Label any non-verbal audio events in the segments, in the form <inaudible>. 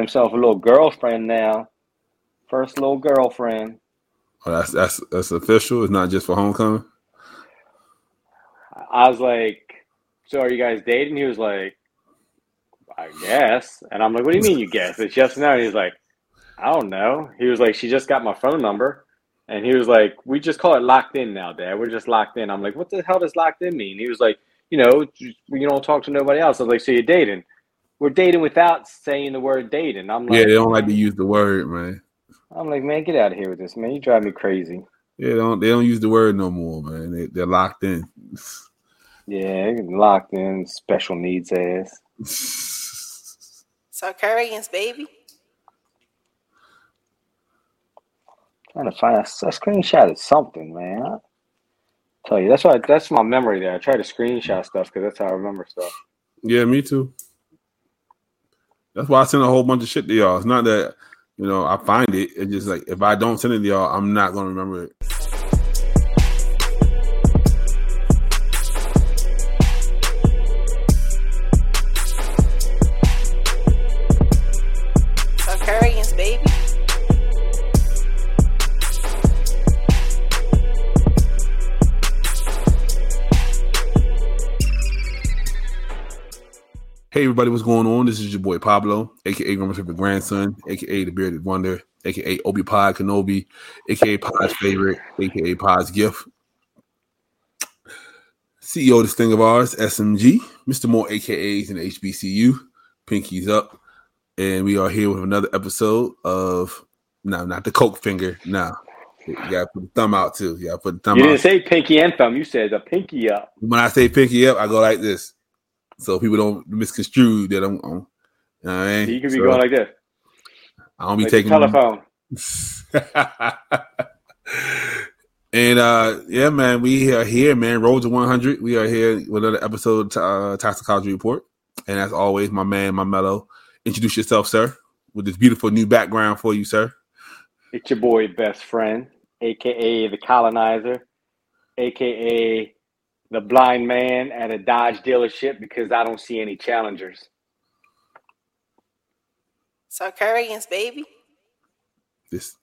himself a little girlfriend now. First little girlfriend. Oh, that's that's that's official. It's not just for homecoming. I was like, "So are you guys dating?" He was like, "I guess." And I'm like, "What do you mean you guess?" It's yes or no. And he's like, "I don't know." He was like, "She just got my phone number." And he was like, "We just call it locked in now, Dad. We're just locked in." I'm like, "What the hell does locked in mean?" He was like, "You know, you don't talk to nobody else." I was like, "So you're dating?" We're dating without saying the word dating. I'm like, yeah, they don't like to use the word, man. I'm like, man, get out of here with this, man. You drive me crazy. Yeah, they don't they don't use the word no more, man. They, they're locked in. <laughs> Yeah, locked in, special needs ass. So Sarkarians, baby. Trying to find a, a screenshot of something, man. I tell you, that's why that's my memory there. I try to screenshot stuff because that's how I remember stuff. Yeah, me too. That's why I send a whole bunch of shit to y'all. It's not that you know I find it. It's just like if I don't send it to y'all, I'm not gonna remember it. Everybody, what's going on? This is your boy Pablo, aka Grandma's favorite grandson, aka the bearded wonder, aka Obi Pod Kenobi, aka Pod's favorite, aka Pod's gift. CEO of this thing of ours, SMG, Mr. More AKAs and HBCU, Pinkies up. And we are here with another episode of no, not the Coke finger. No. You gotta put the thumb out too. You gotta put the thumb You out. didn't say pinky and thumb. You said the pinky up. when I say pinky up, I go like this, so people don't misconstrue that I'm. I'm you know I mean? You could be So, going like this. I don't be Like the taking telephone. <laughs> and uh yeah, man, we are here, man. Road to 100. We are here with another episode of uh, Toxicology Report, and as always, my man, my mellow. Introduce yourself, sir, with this beautiful new background for you, sir. It's your boy, best friend, aka the colonizer, aka the blind man at a Dodge dealership because I don't see any challengers. Sarkarians, baby. This,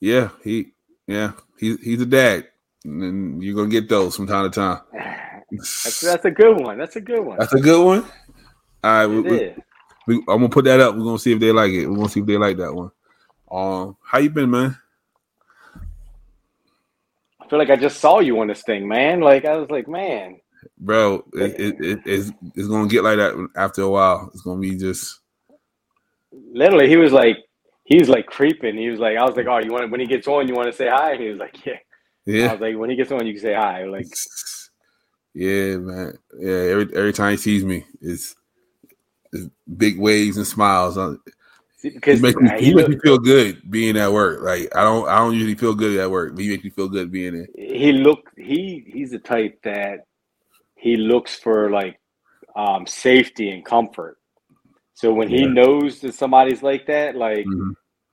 yeah, he, yeah, he's he's a dad, and you're gonna get those from time to time. That's that's a good one. That's a good one. That's a good one. All right, we, we, we, I'm gonna put that up. We're gonna see if they like it. We're gonna see if they like that one. Um, how you been, man? I feel like I just saw you on this thing, man. Like I was like, man, Bro, it, it, it, it's it's gonna get like that after a while. It's gonna be just literally, he was like, he was like creeping. He was like, I was like, oh, you want when he gets on, you want to say hi? He was like, yeah. Yeah. I was like, when he gets on, you can say hi. Like, yeah, man. Yeah, every every time he sees me, it's, it's big waves and smiles. Because me, he, he makes look- me feel good being at work. Like I don't I don't usually feel good at work, but he makes me feel good being there. he look he he's the type that he looks for like um safety and comfort. So when he knows that somebody's like that, like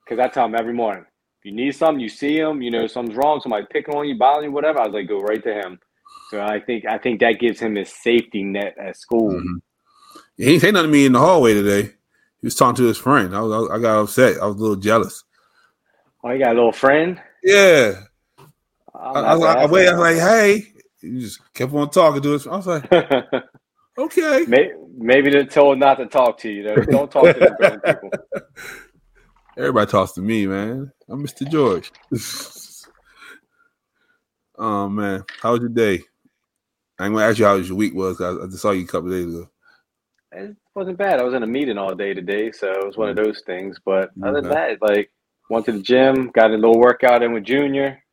because I tell him every morning, if you need something, you see him, you know something's wrong, somebody picking on you, bothering you, whatever. I was like, go right to him. So I think I think that gives him his safety net at school. Mhm. He ain't say nothing to me in the hallway today. He was talking to his friend. I was I got upset. I was a little jealous. Oh, you got a little friend. Yeah, I'm I, I, was like, I, I was like, hey. He just kept on talking to us. I was like, <laughs> okay. May- Maybe they're told not to talk to you. Though. Don't talk to the people. <laughs> Everybody talks to me, man. I'm Mr. George. <laughs> oh man, how was your day? I'm gonna ask you how your week was. I, I just saw you a couple days ago. It wasn't bad. I was in a meeting all day today, so it was one of those things. But other than that, like went to the gym, got a little workout in with Junior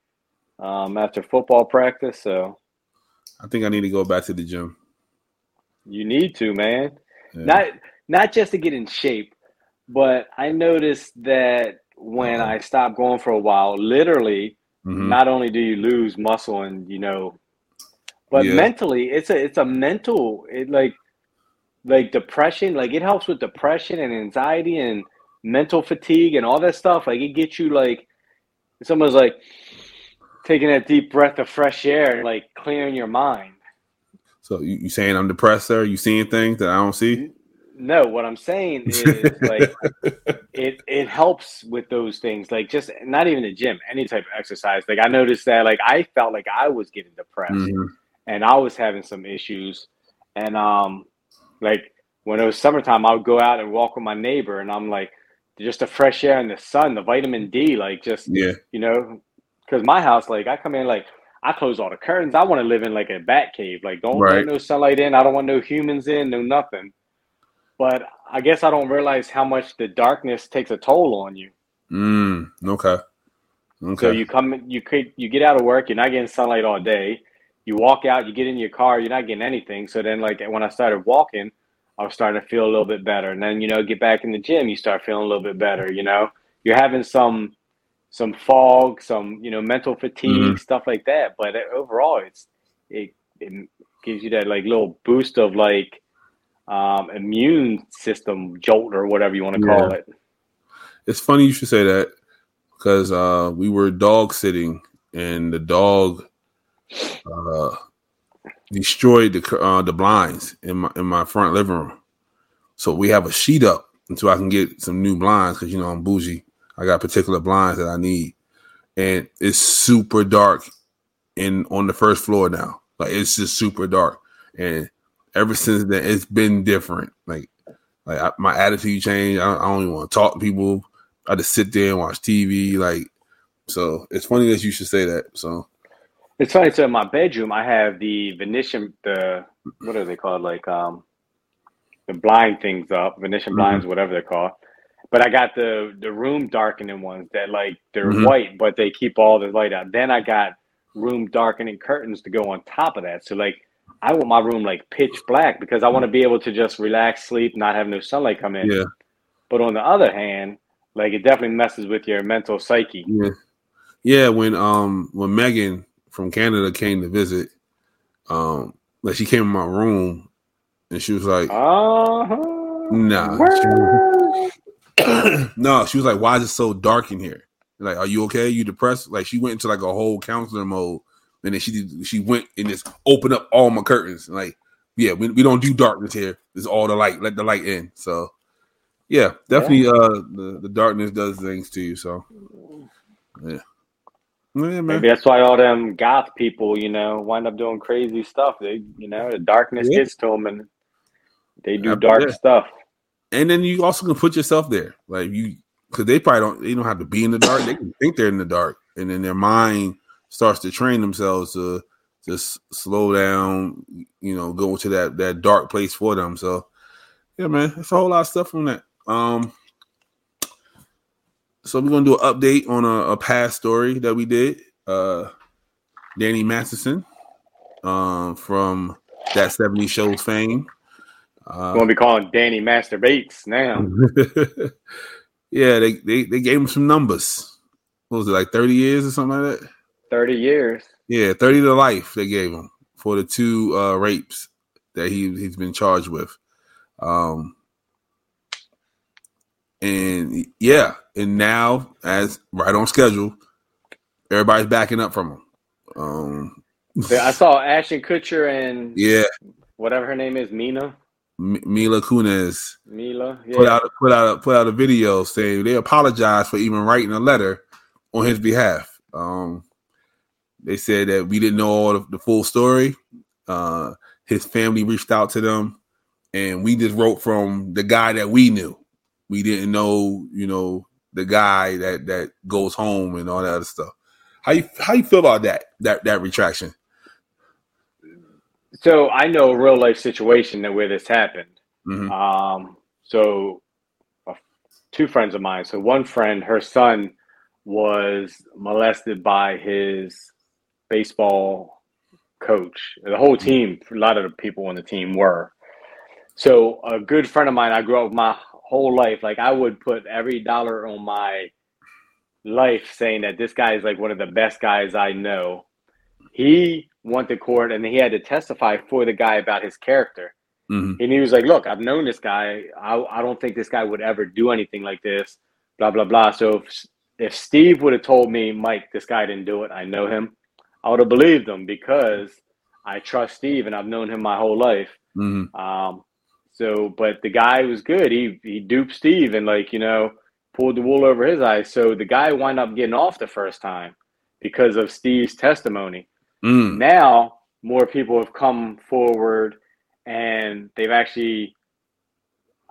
um, after football practice. So I think I need to go back to the gym. you need to, man. Yeah. Not not just to get in shape, but I noticed that when Uh-huh. I stopped going for a while, literally, Mhm. not only do you lose muscle and you know, but Yeah. mentally, it's a it's a mental it like like depression. Like it helps with depression and anxiety and mental fatigue and all that stuff. Like it gets you like someone's like taking that deep breath of fresh air and like clearing your mind. So you, you saying I'm depressed, there You seeing things that I don't see? No, what I'm saying is like <laughs> it it helps with those things. Like just not even the gym, any type of exercise. Like I noticed that like I felt like I was getting depressed Mhm. and I was having some issues. And um like when it was summertime, I would go out and walk with my neighbor and I'm like just the fresh air and the sun, the vitamin D, like just Yeah, you know, because my house, like I come in like I close all the curtains. I want to live in like a bat cave. Like don't Right. no sunlight in. I don't want no humans in, no nothing. But I guess I don't realize how much the darkness takes a toll on you. mm, okay, okay, So you come, you could, you get out of work. You're not getting sunlight all day. You walk out. You get in your car. You're not getting anything. So then, like when I started walking, I was starting to feel a little bit better. And then you know, get back in the gym. You start feeling a little bit better. You know, you're having some some fog, some you know mental fatigue, Mhm. stuff like that. But overall, it's it, it gives you that like little boost of like um, immune system jolt or whatever you want to call Yeah. it. It's funny you should say that because uh, we were dog sitting and the dog uh, destroyed the uh, the blinds in my in my front living room. So we have a sheet up until I can get some new blinds because you know I'm bougie. I got particular blinds that I need, and it's super dark in on the first floor now. Like it's just super dark, and ever since then it's been different. Like like I, my attitude changed. I I don't even want to talk to people. I just sit there and watch TV. Like so, it's funny that you should say that. So It's funny. So in my bedroom, I have the Venetian, the what are they called? Like um, the blind things up, Venetian Mhm. blinds, whatever they're called. But I got the the room darkening ones that like they're Mhm. white, but they keep all the light out. Then I got room darkening curtains to go on top of that. So like I want my room like pitch black because I want to be able to just relax, sleep, not have no sunlight come in. yeah, But on the other hand, like it definitely messes with your mental psyche. yeah, yeah. When um when Megan from Canada came to visit, um, like she came in my room and she was like, Uh-huh. Nah. <coughs> No, she was like, "Why is it so dark in here? Like, are you okay? You depressed?" Like, she went into like a whole counselor mode, and then she did, she went and just opened up all my curtains. Like, yeah, we, we don't do darkness here. It's all the light. Let the light in. So, yeah, definitely. Uh, the the darkness does things to you. So, yeah, yeah. Maybe that's why all them goth people, you know, wind up doing crazy stuff. They, you know, the darkness Yeah. gets to them, and they do dark stuff. And then you also can put yourself there, like you, because they probably don't. They don't have to be in the dark. They can think they're in the dark, and then their mind starts to train themselves to just slow down. You know, go to that that dark place for them. So, yeah, man, it's a whole lot of stuff from that. Um, so we're gonna do an update on a, a past story that we did. Uh, Danny Masterson, um, from that 70 shows fame. Uh, Going to be calling Danny Masturbates now. <laughs> yeah, they, they they gave him some numbers. What was it like thirty years or something like that? Thirty years. Yeah, thirty to life. They gave him for the two uh, rapes that he he's been charged with. Um, and yeah, and now as right on schedule, everybody's backing up from him. Um, I saw Ashton Kutcher and yeah, whatever her name is, Mina, M- Mila Kunis Mila. put Yeah. out put out a, put out a video saying they apologized for even writing a letter on his behalf. Um, they said that we didn't know all of the full story. Uh, his family reached out to them, and we just wrote from the guy that we knew. We didn't know, you know, the guy that that goes home and all that other stuff. How you how you feel about that that that retraction? So I know a real life situation that where this happened. Mhm. Um, so uh, two friends of mine. So one friend, her son was molested by his baseball coach. The whole team, a lot of the people on the team were. So a good friend of mine, I grew up my whole life. Like I would put every dollar on my life saying that this guy is like one of the best guys I know. He went to court and he had to testify for the guy about his character. Mhm. And he was like, "Look, I've known this guy. I, I don't think this guy would ever do anything like this." Blah blah blah. So if, if Steve would have told me, "Mike, this guy didn't do it. I know him," I would have believed him because I trust Steve and I've known him my whole life. Mhm. Um, So, but the guy was good. He he duped Steve and like you know pulled the wool over his eyes. So the guy wound up getting off the first time because of Steve's testimony. Mm. Now more people have come forward and they've actually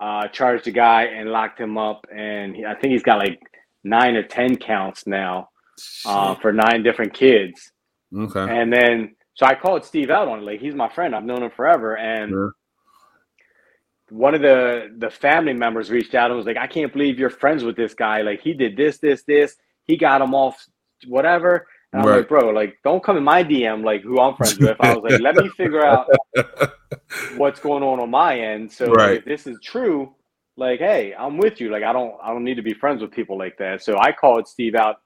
uh, charged the guy and locked him up. And he, I think he's got like nine or ten counts now uh, for nine different kids. Okay. And then so I called Steve out on it. Like he's my friend. I've known him forever. And Yeah. One of the the family members reached out and was like, I can't believe you're friends with this guy. Like he did this, this, this. He got him off whatever. And I'm Right. like, bro, like don't come in my DM like who I'm friends with. I was like, let me <laughs> figure out what's going on on my end. So like, if this is true, like, hey, I'm with you. Like, I don't, I don't need to be friends with people like that. So I called Steve out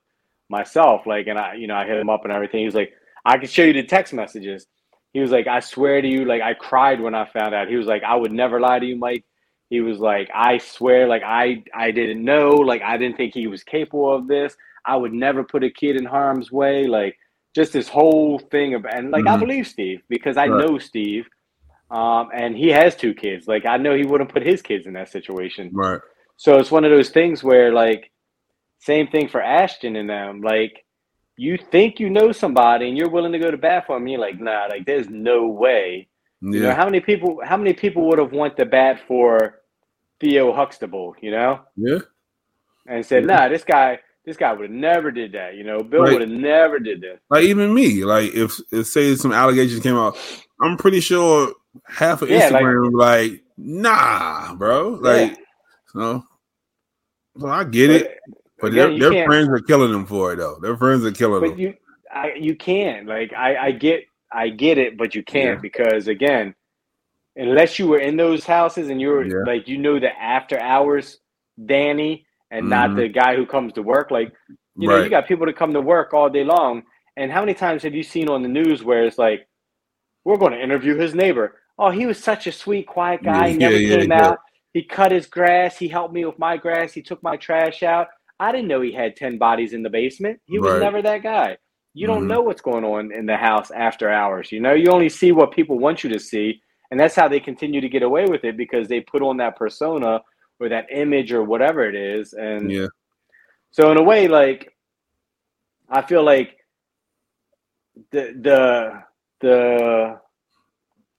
myself, like, and I, you know, I hit him up and everything. He's like, I can show you the text messages. He was like, I swear to you, like, I cried when I found out. He was like, I would never lie to you, Mike. He was like, I swear, like, I, I didn't know, like, I didn't think he was capable of this. I would never put a kid in harm's way. Like, just this whole thing of, and like, I Mhm. believe Steve because I Right. know Steve. Um, and he has two kids. Like I know he wouldn't put his kids in that situation. right. So it's one of those things where like same thing for Ashton and them. Like you think you know somebody and you're willing to go to bat for him, you're like, nah, like there's no way. You know, how many people how many people would have went to bat for Theo Huxtable, you know? Yeah. And said, Yeah. nah, this guy this guy would have never did that, you know. Bill Right. would have never did this. Like even me, like if, if say some allegations came out, I'm pretty sure half of Yeah, Instagram be like, nah, bro. Like, so, so I get it, but again, their, their friends are killing them for it though. Their friends are killing but them. you I you can't like I I get I get it, but you can't Yeah. because again, unless you were in those houses and you were Yeah. like you know the after hours Danny and not Mhm. the guy who comes to work. Like you know, you got people that come to work all day long, and how many times have you seen on the news where it's like, we're going to interview his neighbor. Oh, he was such a sweet, quiet guy. he never yeah, came yeah. out. He cut his grass. He helped me with my grass. He took my trash out. I didn't know he had 10 bodies in the basement. He was Right. never that guy. You don't Mhm. know what's going on in the house after hours. You know, you only see what people want you to see. And that's how they continue to get away with it because they put on that persona or that image or whatever it is. And yeah, so in a way, like I feel like the the the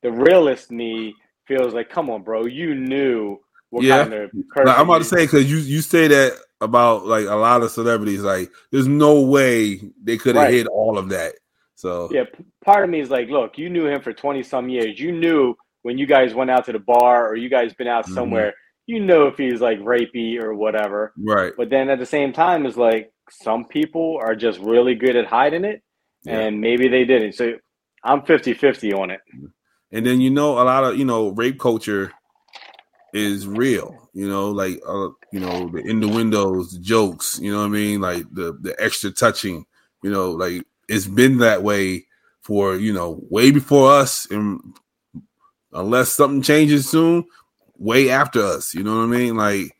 the realist me feels like, come on, bro, you knew Yeah. kind of like, I'm about to say because you you say that about like a lot of celebrities. Like, there's no way they could have Right. hit all of that. So Yeah, part of me is like, look, you knew him for twenty some years. You knew when you guys went out to the bar or you guys been out Mhm. somewhere. You know if he's like rapey or whatever. right, But then at the same time, it's like some people are just really good at hiding it, Yeah. and maybe they didn't. So I'm 50-50 on it. and then you know a lot of you know rape culture is real. You know, like uh, you know the innuendos, the jokes. You know what I mean? Like the the extra touching. You know, like it's been that way for you know way before us, and unless something changes soon, way after us. You know what I mean? Like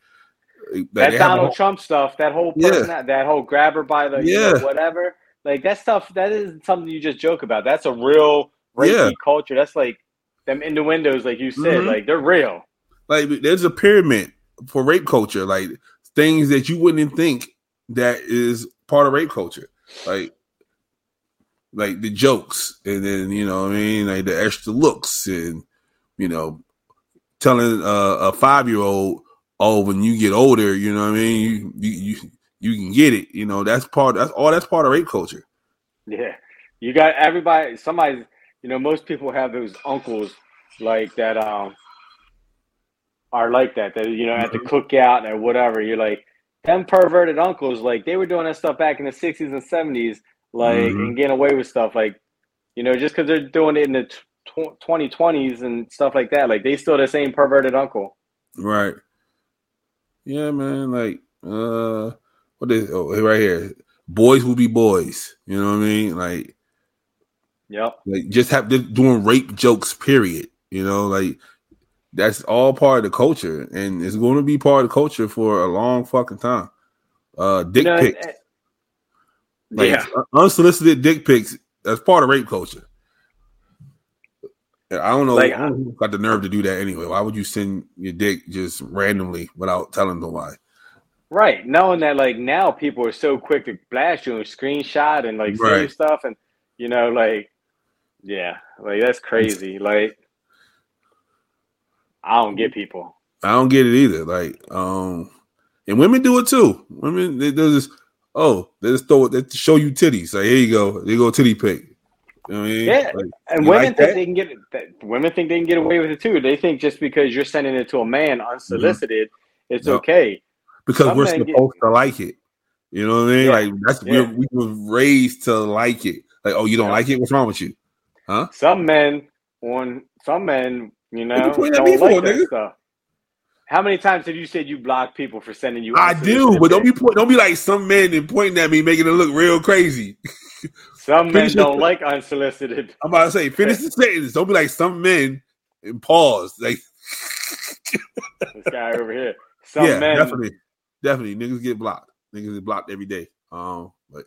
like, that they have a Donald whole- Trump stuff, that whole person, that, that whole grab her by the you know, Yeah. whatever, like that stuff. That isn't something you just joke about. That's a real rapey Yeah. culture. That's like them innuendos, like you said, Mhm. like they're real. Like there's a pyramid for rape culture, like things that you wouldn't think that is part of rape culture, like like the jokes, and then you know I mean, like the extra looks, and you know, telling uh, a five year old, oh, when you get older, you know I mean, you you you, you can get it, you know, that's part that's all that's part of rape culture. Yeah, you got everybody. Somebody, you know, most people have those uncles like that. Um, are like that. That you know, at the cookout or whatever. You're like them perverted uncles. Like they were doing that stuff back in the '60s and '70s, like Mhm. and getting away with stuff. Like you know, just because they're doing it in the tw- 2020s and stuff like that, like they still the same perverted uncle. Right. Yeah, man. Like, uh, what is oh right here? Boys will be boys. You know what I mean? Like, Yep. like just have they're doing rape jokes. Period. You know, like that's all part of the culture, and it's going to be part of the culture for a long fucking time. Uh, dick You know, pics, eh, like yeah. unsolicited dick pics. That's part of rape culture. I don't know. Like, I don't got the nerve to do that anyway. Why would you send your dick just randomly without telling them why? Right. Knowing that like now people are so quick to blast you and screenshot and like Right. stuff and you know, like yeah, like that's crazy. Like I don't get people. I don't get it either. Like, um, and women do it too. Women they do this. Oh, they just throw it. They show you titties. Like, here you go. There you go, titty pic. You know I mean? Yeah. Like, And women like think that? they can get that women think they can get away with it too. They think just because you're sending it to a man unsolicited, it's Yep. okay. because some we're men get- supposed to like it. You know what I mean? Yeah. Like that's Yeah. we're, we were raised to like it. Like, oh, you don't Yeah. like it? What's wrong with you? Huh? Some men on some men, you know, you don't me for, that nigga? stuff. How many times have you said you block people for sending you? I do, but don't be point, don't be like some men and pointing at me, making it look real crazy. <laughs> Some men don't like unsolicited. I'm about to say, finish the sentence. Don't be like some men and pause. Like, <laughs> This guy over here. Some yeah, men, definitely, definitely, niggas get blocked. Niggas get blocked every day. Um, but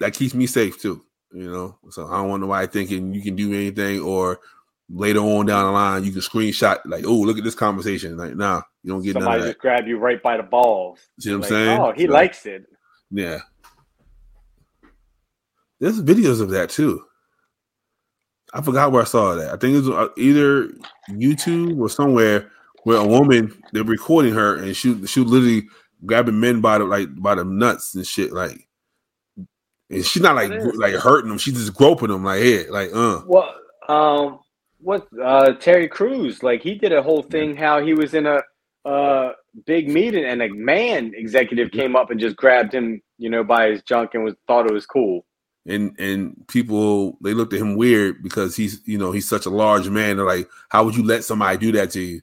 that keeps me safe too. You know, so I don't want nobody thinking you can do anything or later on down the line you can screenshot like, oh, look at this conversation. Like, nah, you don't get none somebody just grab you right by the balls. See what I'm saying? Oh, he So, likes it. Yeah. There's videos of that too. I forgot where I saw that. I think it was uh, either YouTube or somewhere where a woman they're recording her and she she literally grabbing men by the like by the nuts and shit like, and she's not like like hurting them. She's just groping them like here like uh Well, um, what uh Terry Crews like he did a whole thing how he was in a uh big meeting and a man executive came up and just grabbed him, you know, by his junk and was thought it was cool. and and people they looked at him weird because he's you know he's such a large man. They're like, how would you let somebody do that to you?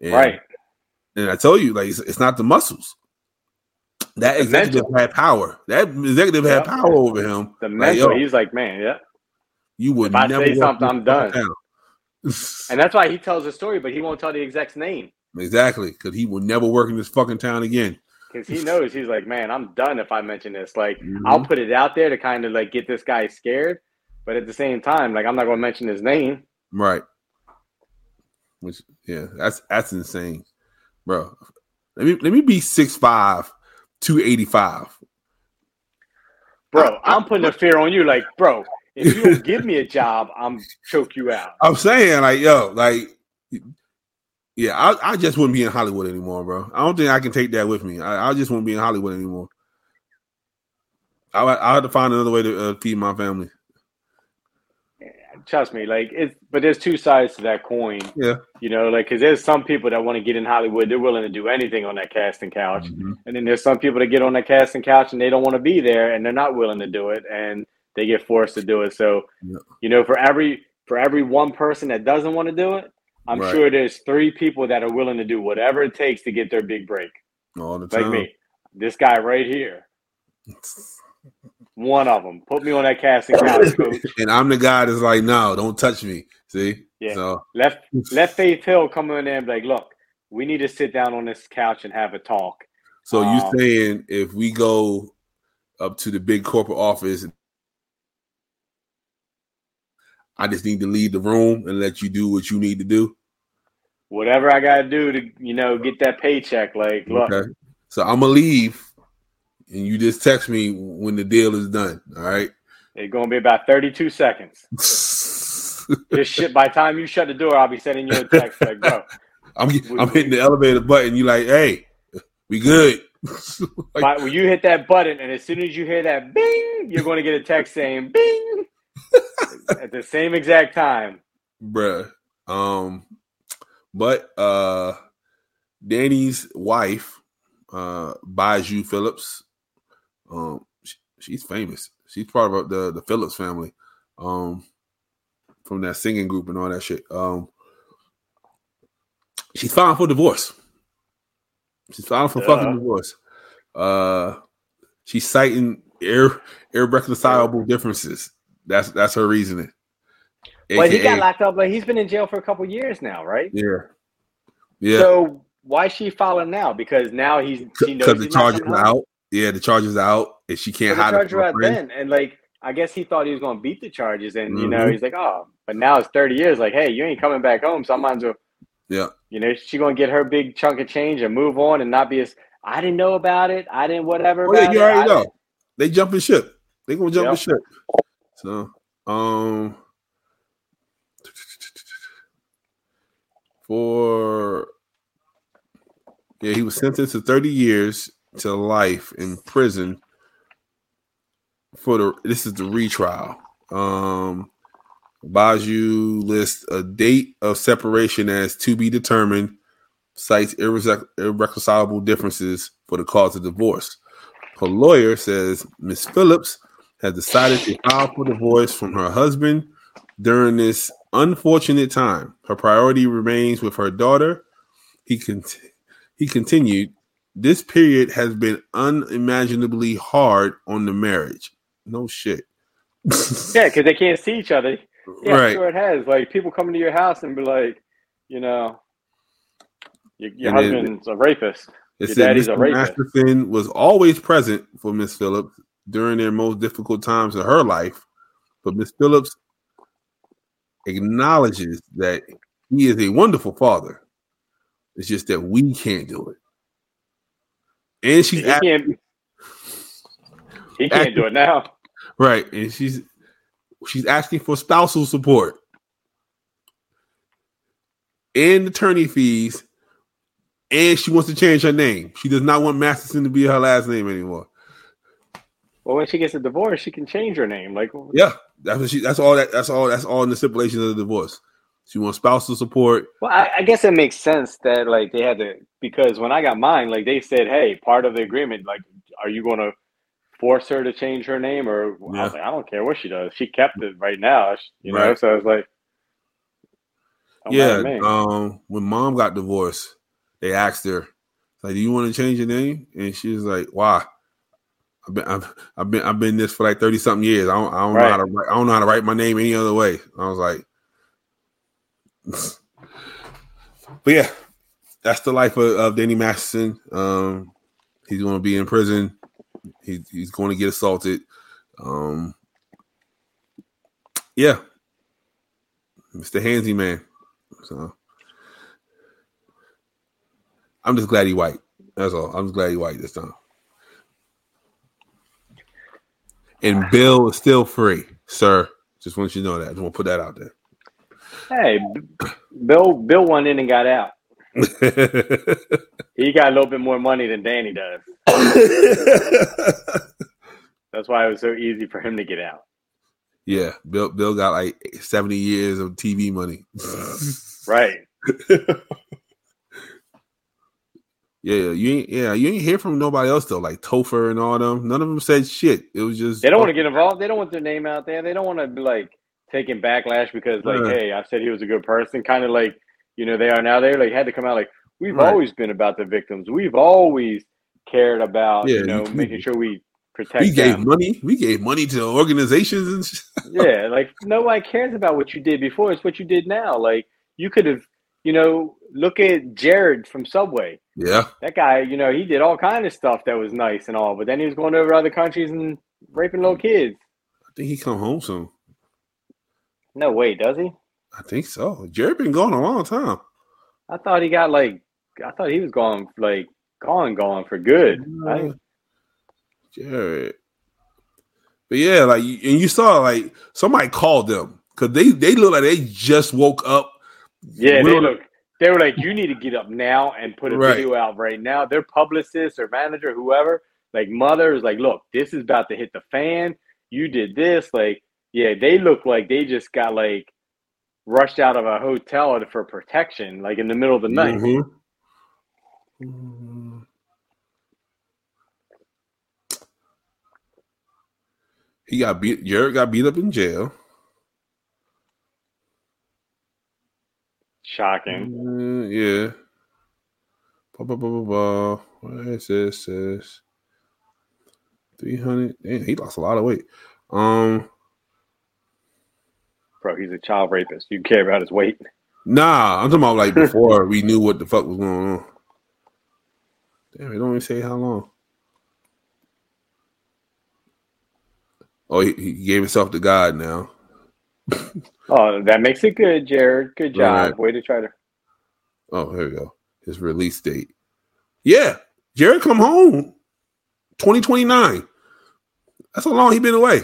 And, right. And I tell you, like, it's, it's not the muscles. That executive had power. That executive had power over him. The Like, mental, yo, he's like, man, yeah. you would if I never say something, I'm done. town. And that's why he tells the story, but he won't tell the exec's name. exactly, because he will never work in this fucking town again. Because he knows he's like, man, I'm done if I mention this. Like, Mhm. I'll put it out there to kind of like get this guy scared, but at the same time, like, I'm not going to mention his name. Right. Which, yeah, that's that's insane, bro. Let me let me be 6'5", 285. Bro, I- I'm putting a fear on you. Like, bro, if you don't give me a job, I'm choke you out. I'm saying, like, yo, like, yeah, I, I just wouldn't be in Hollywood anymore, bro. I don't think I can take that with me. I, I just won't be in Hollywood anymore. I I have to find another way to uh, feed my family. Trust me, like it's. But there's two sides to that coin. Yeah. You know, like because there's some people that want to get in Hollywood. They're willing to do anything on that casting couch, Mhm. and then there's some people that get on that casting couch and they don't want to be there, and they're not willing to do it, and they get forced to do it. So, Yeah. you know, for every for every one person that doesn't want to do it, I'm Right. sure there's three people that are willing to do whatever it takes to get their big break. All the time. Like me, this guy right here. <laughs> One of them. Put me on that casting couch, coach. <laughs> And I'm the guy that's like, no, don't touch me. See? Yeah. So Left <laughs> let Faith Hill come in there and be like, look, we need to sit down on this couch and have a talk. so Um, you saying if we go up to the big corporate office, I just need to leave the room and let you do what you need to do. Whatever I gotta do to, you know, get that paycheck. Like, look, Okay. So I'm gonna leave, and you just text me when the deal is done. All right. it's gonna be about 32 seconds. <laughs> This shit by the time you shut the door, I'll be sending you a text like, bro, <laughs> I'm I'm hitting the elevator button. You like, hey, we good. <laughs> Like, when you hit that button, and as soon as you hear that bing, you're gonna get a text saying bing <laughs> at the same exact time. bruh. Um, but uh, Danny's wife, uh, Bijou Phillips, um, sh- she's famous. She's part of the the Phillips family, um, from that singing group and all that shit. Um, she's filing for divorce. She's filing for fucking divorce. Uh, she's citing ir- irreconcilable differences. That's that's her reasoning. Well, he got locked up, but he's been in jail for a couple years now, right? Yeah. Yeah. So why is she filing now? Because now he's she Because the charges are out. Yeah, the charges are out, and she can't the hide it charges out then, and like I guess he thought he was going to beat the charges, and you know Mhm. he's like, oh, but now it's thirty years. Like, hey, you ain't coming back home, so I might as well. Yeah. You know, she gonna get her big chunk of change and move on, and not be as I didn't know about it. I didn't whatever. Oh yeah, you already know. They jumping ship. They gonna jump Yep. the ship. So, um, for yeah, he was sentenced to thirty years to life in prison for the. This is the retrial. Um, Bijou lists a date of separation as to be determined. Cites irre- irreconcilable differences for the cause of divorce. Her lawyer says Miss Phillips has decided to file for divorce from her husband during this unfortunate time. Her priority remains with her daughter. He he continued, "This period has been unimaginably hard on the marriage." No shit. <laughs> Yeah, because they can't see each other. Yeah, right. sure it has. Like people come into your house and be like, you know, your, your And then- husband's a rapist. Your daddy's a rapist. Masterson was always present for Miss Phillips during their most difficult times of her life, but Miss Phillips acknowledges that he is a wonderful father. It's just that we can't do it. And she's He can't. He can't do it now. right, and she's she's asking for spousal support and attorney fees, and she wants to change her name. She does not want Masterson to be her last name anymore. Well, when she gets a divorce, she can change her name. Like, Yeah, that's what she. That's all. That that's all. That's all in the stipulations of the divorce. She wants spousal support. well, I, I guess it makes sense that like they had to because when I got mine, like they said, hey, part of the agreement, like, are you going to force her to change her name, or I was like, I don't care what she does. She kept it right now, you know. Right. So I was like, yeah. matter to me. Um, when mom got divorced, they asked her, like, "Do you want to change your name?" And she was like, "Why?" I've been, I've, I've been, I've been this for like thirty something years. I don't, I don't know how to, write, I don't know how to write my name any other way. I was like, <sighs> but yeah, that's the life of, of Danny Masterson. Um, he's going to be in prison. He, he's going to get assaulted. Um, yeah, Mr. Handsy man. So I'm just glad he white. That's all. I'm just glad he white this time. And Bill is still free, sir. Just want you to know that. I just want to put that out there. Hey, Bill, Bill went in and got out. <laughs> He got a little bit more money than Danny does. <laughs> That's why it was so easy for him to get out. yeah, Bill. Bill got like 70 years of TV money. <laughs> Right. Yeah, you ain't. Yeah, you ain't hear from nobody else though. Like Topher and all them. None of them said shit. It was just They don't want to oh. get involved. They don't want their name out there. They don't want to be like taking backlash because like, Right. hey, I said he was a good person. Kind of like you know they are now. They like had to come out like we've Right. always been about the victims. We've always cared about Yeah, you know you- making sure we protect We gave them. money. We gave money to organizations and yeah, like nobody cares about what you did before. It's what you did now. Like you could have, you know, look at Jared from Subway. Yeah, That guy, you know, he did all kind of stuff that was nice and all, but then he was going over to other countries and raping little kids. I think he come home soon. No way, does he? I think so. Jared been gone a long time. I thought he got like, I thought he was gone, like gone, gone for good. Jared. But yeah, like and you saw like somebody called them because they they look like they just woke up. Yeah, they look. They were like, you need to get up now and put a Right. video out right now. Their publicist or manager, whoever, like mother is like, look, this is about to hit the fan. You did this, like, yeah, they look like they just got like rushed out of a hotel for protection, like in the middle of the night. Mhm. Mhm. He got beat. Jared got beat up in jail. Shocking. Uh, yeah. Ba, ba, ba, ba, ba. What is this? This three hundred. Damn, he lost a lot of weight. Um, Bro, he's a child rapist. You care about his weight. nah, I'm talking about like <laughs> before we knew what the fuck was going on. Damn, it don't even say how long. Oh, he, he gave himself to God now. <laughs> Oh, that makes it good, Jared. Good job. Right. Way to try to. Oh, here we go. His release date. Yeah, Jared come home. 2029. That's how long he been away.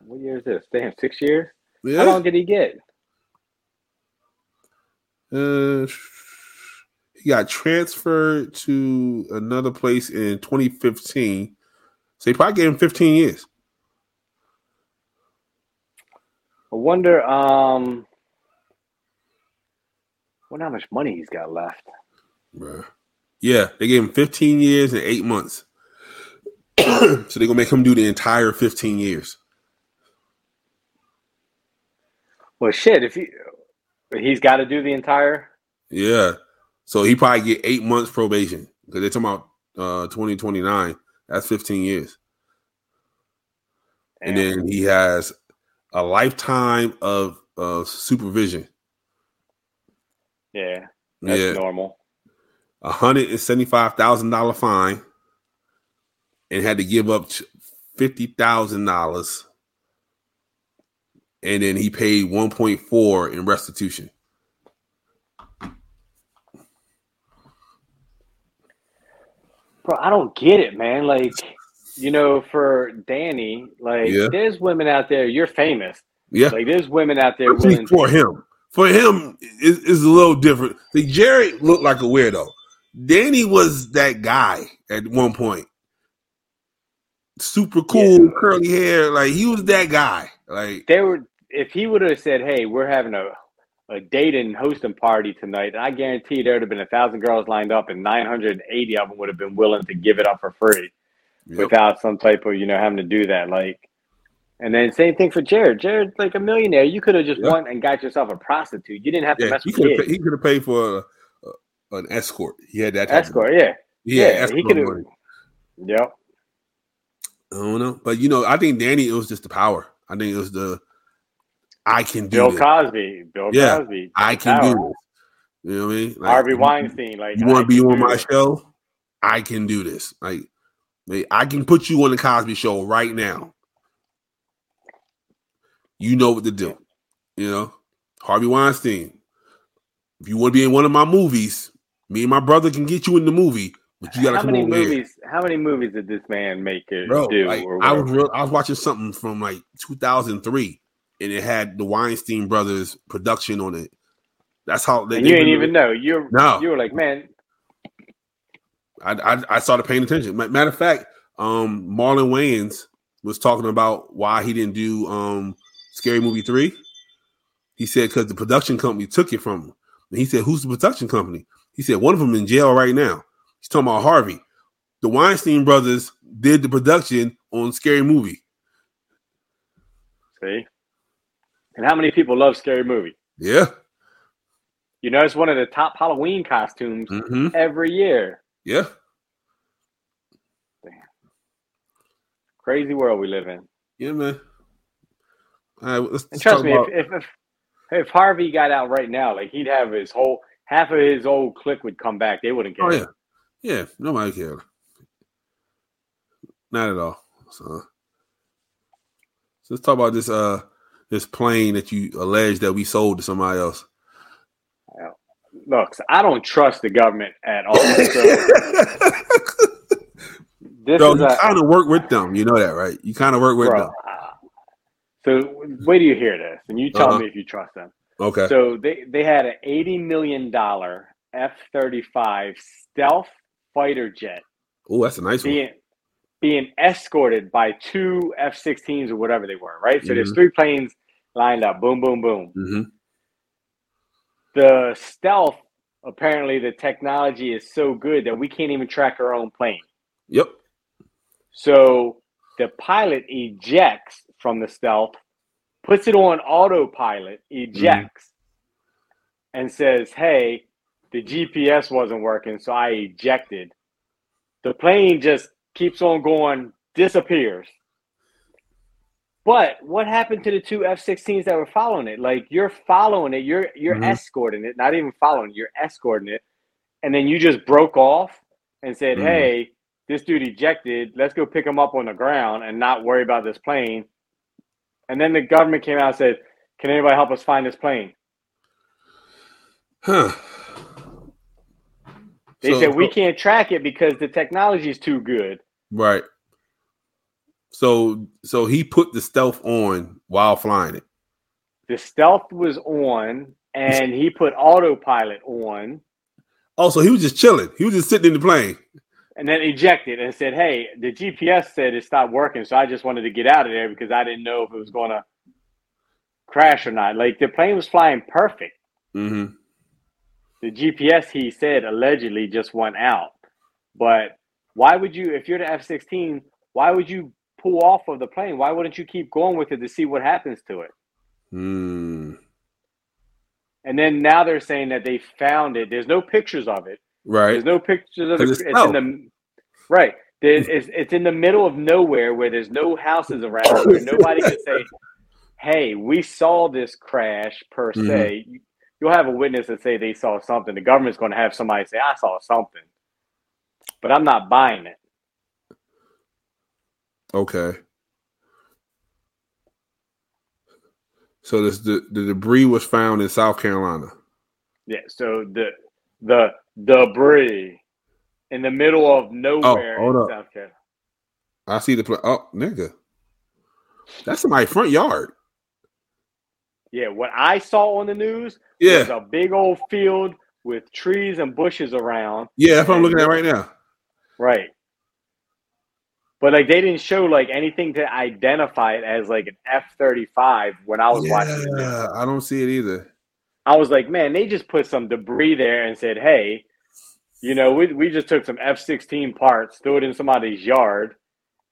What year is this? Damn, six years. How long did he get? Uh, he got transferred to another place in 2015. So he probably gave him 15 years. I wonder. Um, wonder how much money he's got left. Bruh. Yeah, they gave him 15 years and eight months. <clears throat> so they're gonna make him do the entire 15 years. Well, shit. If he he's got to do the entire. Yeah. So he probably get eight months probation because they're talking about uh 2029. That's 15 years. And then he has a lifetime of uh, supervision. yeah, that's yeah. normal. a hundred and seventy-five thousand dollar fine, and had to give up fifty thousand dollars, and then he paid one point four in restitution. Bro, I don't get it, man. Like, you know, for Danny, like, Yeah. there's women out there. You're famous. Yeah, Like, there's women out there for him, for him is a little different. See, Jerry looked like a weirdo. Danny was that guy at one point. Super cool, Yeah. curly hair, like he was that guy. Like They were. If he would have said, "Hey, we're having a a dating hosting party tonight," I guarantee there would have been a thousand girls lined up, and 980 of them would have been willing to give it up for free Yep. without some type of you know having to do that. Like, and then same thing for Jared. Jared's like a millionaire. You could have just Yeah. went and got yourself a prostitute. You didn't have to yeah, mess with could have he could have paid for a, a, an escort. He had that Escort, yeah, yeah. escort He could have. Yep. I don't know, but you know, I think Danny it was just the power. I think it was the I can do Bill this. Cosby. Bill Yeah, Cosby. I can Power. do this. You know what I mean? Like, Harvey Weinstein. Like You want to be on my show? I can do this. Like, I can put you on the Cosby Show right now. You know what to do. You know, Harvey Weinstein. If you want to be in one of my movies, me and my brother can get you in the movie, but you got to How come many movies? How many movies did this man make it bro. do? like, I was real, I was watching something from like 2003, and it had the Weinstein brothers production on it. That's how they. and you didn't even know. You're No. you were like, man, I, I I started paying attention. Matter of fact, um, Marlon Wayans was talking about why he didn't do um Scary Movie three. He said because the production company took it from him. And he said, "Who's the production company?" He said, "One of them in jail right now." He's talking about Harvey. The Weinstein brothers did the production on Scary Movie. see. And how many people love scary movie? Yeah. You know, it's one of the top Halloween costumes hmm every year. Yeah. Damn. Crazy world we live in. Yeah, man. All right, let's, And let's trust me, about- if, if if Harvey got out right now, like he'd have his whole half of his old clique would come back. They wouldn't care. Oh yeah, yeah. Nobody cares. Not at all. So, so let's talk about this uh this plane that you allege that we sold to somebody else. Look, I don't trust the government at all. So <laughs> this Bro, is you kind of work with them. You know that, right? You kind of work with bro. them. So wait till you hear this, and you tell Uh-huh. me if you trust them. Okay. So they they had an eighty million dollar F thirty five stealth fighter jet oh, that's a nice one. being being escorted by two F sixteens or whatever they were. Right. So there's Mhm. three planes lined up. Boom, boom, boom. hmm The stealth. Apparently, the technology is so good that we can't even track our own plane. Yep. So the pilot ejects from the stealth, puts it on autopilot, ejects, mm-hmm. and says, Hey, the GPS wasn't working, so I ejected. The plane just keeps on going, disappears. But what happened to the two F-16s that were following it? Like you're following it, you're you're Mhm. escorting it, not even following, it, you're escorting it, and then you just broke off and said, Mhm. "Hey, this dude ejected. Let's go pick him up on the ground and not worry about this plane. And then the government came out and said, "Can anybody help us find this plane?" Huh. They So- said we can't track it because the technology is too good. Right. So so he put the stealth on while flying it. The stealth was on, and he put autopilot on, Oh, so he was just chilling. He was just sitting in the plane. and then ejected and said, "Hey, the GPS said it stopped working, so I just wanted to get out of there because I didn't know if it was going to crash or not." Like the plane was flying perfect. Mm-hmm. The GPS, he said, allegedly just went out. But why would you, if you're the F 16, why would you pull off of the plane? Why wouldn't you keep going with it to see what happens to it? Mm. And then now they're saying that they found it. There's no pictures of it. Right. There's no pictures of it. It's, it's in the right. It's, it's in the middle of nowhere where there's no houses around where <laughs> nobody can say, "Hey, we saw this crash." Per Mhm. se, you'll have a witness that say they saw something. The government's going to have somebody say, "I saw something," but I'm not buying it. Okay. So this the, the debris was found in South Carolina. Yeah. So the the debris in the middle of oh, nowhere hold in up. South Carolina. I see the pla- oh nigga. That's in my front yard. Yeah, what I saw on the news was a big old field with trees and bushes around. Yeah, that's what I'm looking at right now. Right. But like they didn't show like anything to identify it as like an F thirty five when I was watching the. Yeah, I don't see it either. I was like, man, they just put some debris there and said, hey, you know, we we just took some F sixteen parts, threw it in somebody's yard,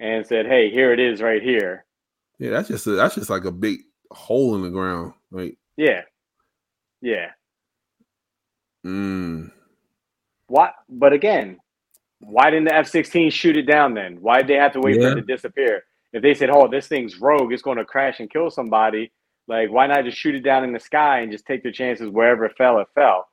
and said, hey, here it is right here. Yeah, that's just a, that's just like a big hole in the ground. Like, Yeah. Yeah. mm, What but again, why didn't the F sixteen shoot it down then? Why did they have to wait for it to disappear? If they said, Oh, this thing's rogue, it's gonna crash and kill somebody, like why not just shoot it down in the sky and just take their chances wherever it fell, it fell.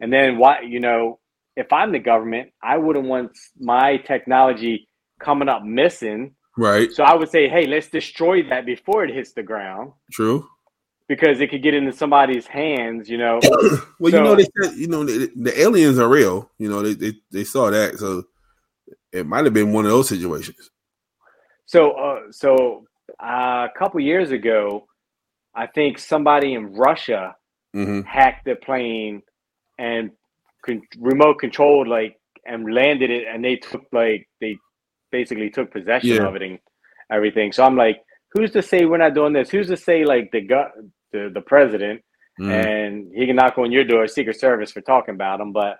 And then why you know, if I'm the government, I wouldn't want my technology coming up missing. right, So I would say, hey, let's destroy that before it hits the ground true. because it could get into somebody's hands, you know. <coughs> well, you know, they said you know the, the aliens are real. You know, they, they they saw that, so it might have been one of those situations. So, uh, so uh, a couple years ago, I think somebody in Russia hmm hacked the plane and con- remote controlled like and landed it, and they took like they basically took possession Yeah. of it and everything. So I'm like, who's to say we're not doing this? Who's to say like the gu- the the president Mm-hmm. and he can knock on your door, Secret Service for talking about him, but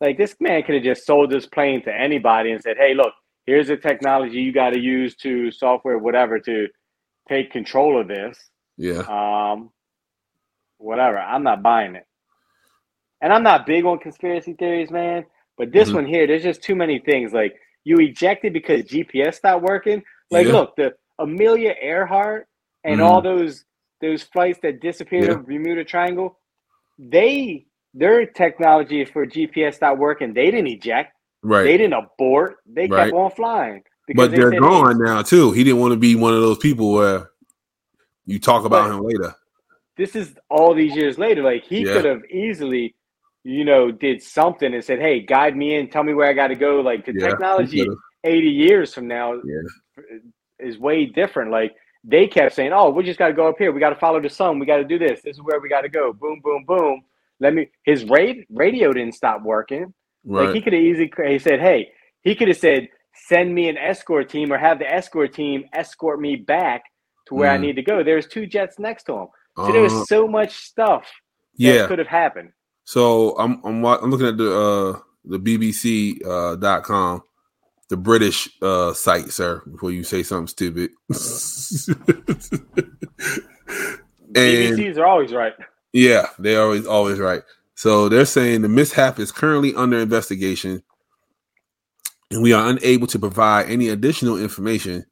like this man could have just sold this plane to anybody and said, "Hey, look, here's the technology you got to use to software, whatever, to take control of this." Yeah, Um, whatever. I'm not buying it, and I'm not big on conspiracy theories, man. But this Mhm. one here, there's just too many things. Like you ejected because GPS stopped working. Like, Yeah. look, the Amelia Earhart and Mhm. all those those flights that disappeared Yeah. over Bermuda Triangle, they their technology for GPS not working. They didn't eject. right. They didn't abort. They Right. kept on flying. but they they're gone "Hey, now too. He didn't want to be one of those people where you talk about him later. this is all these years later. Like he Yeah. could have easily, you know, did something and said, "Hey, guide me in, tell me where I got to go." Like the Yeah, technology, eighty years from now, Yeah. is way different. Like they kept saying, "Oh, we just got to go up here. We got to follow the sun. We got to do this. This is where we got to go." Boom, boom, boom. Let me. His ra- radio didn't stop working. Right. Like he could have easily. He said, "Hey," he could have said, "Send me an escort team, or have the escort team escort me back to where I Mm. need to go." There's two jets next to him. So there Uh, was so much stuff that yeah. could have happened. So I'm I'm I'm looking at the uh the BBC uh dot com, the British uh site, sir, before you say something stupid. <laughs> and BBCs are always right. Yeah, they're always always right. So they're saying the mishap is currently under investigation, and we are unable to provide any additional information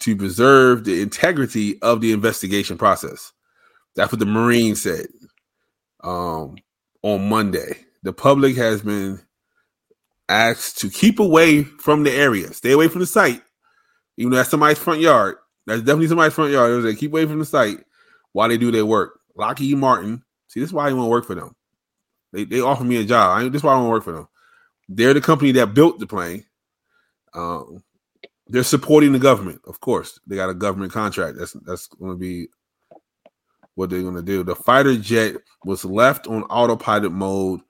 to preserve the integrity of the investigation process. That's what the Marine said um, on Monday. The public has been asked to keep away from the area, stay away from the site, even though that's somebody's front yard. That's definitely somebody's front yard. They keep away from the site while they do their work. Lockheed Martin, see, this is why I want to work for them. They they offer me a job. I, this is why I want to work for them. They're the company that built the plane. Um, they're supporting the government, of course. They got a government contract. That's that's going to be what they're going to do. The fighter jet was left on autopilot mode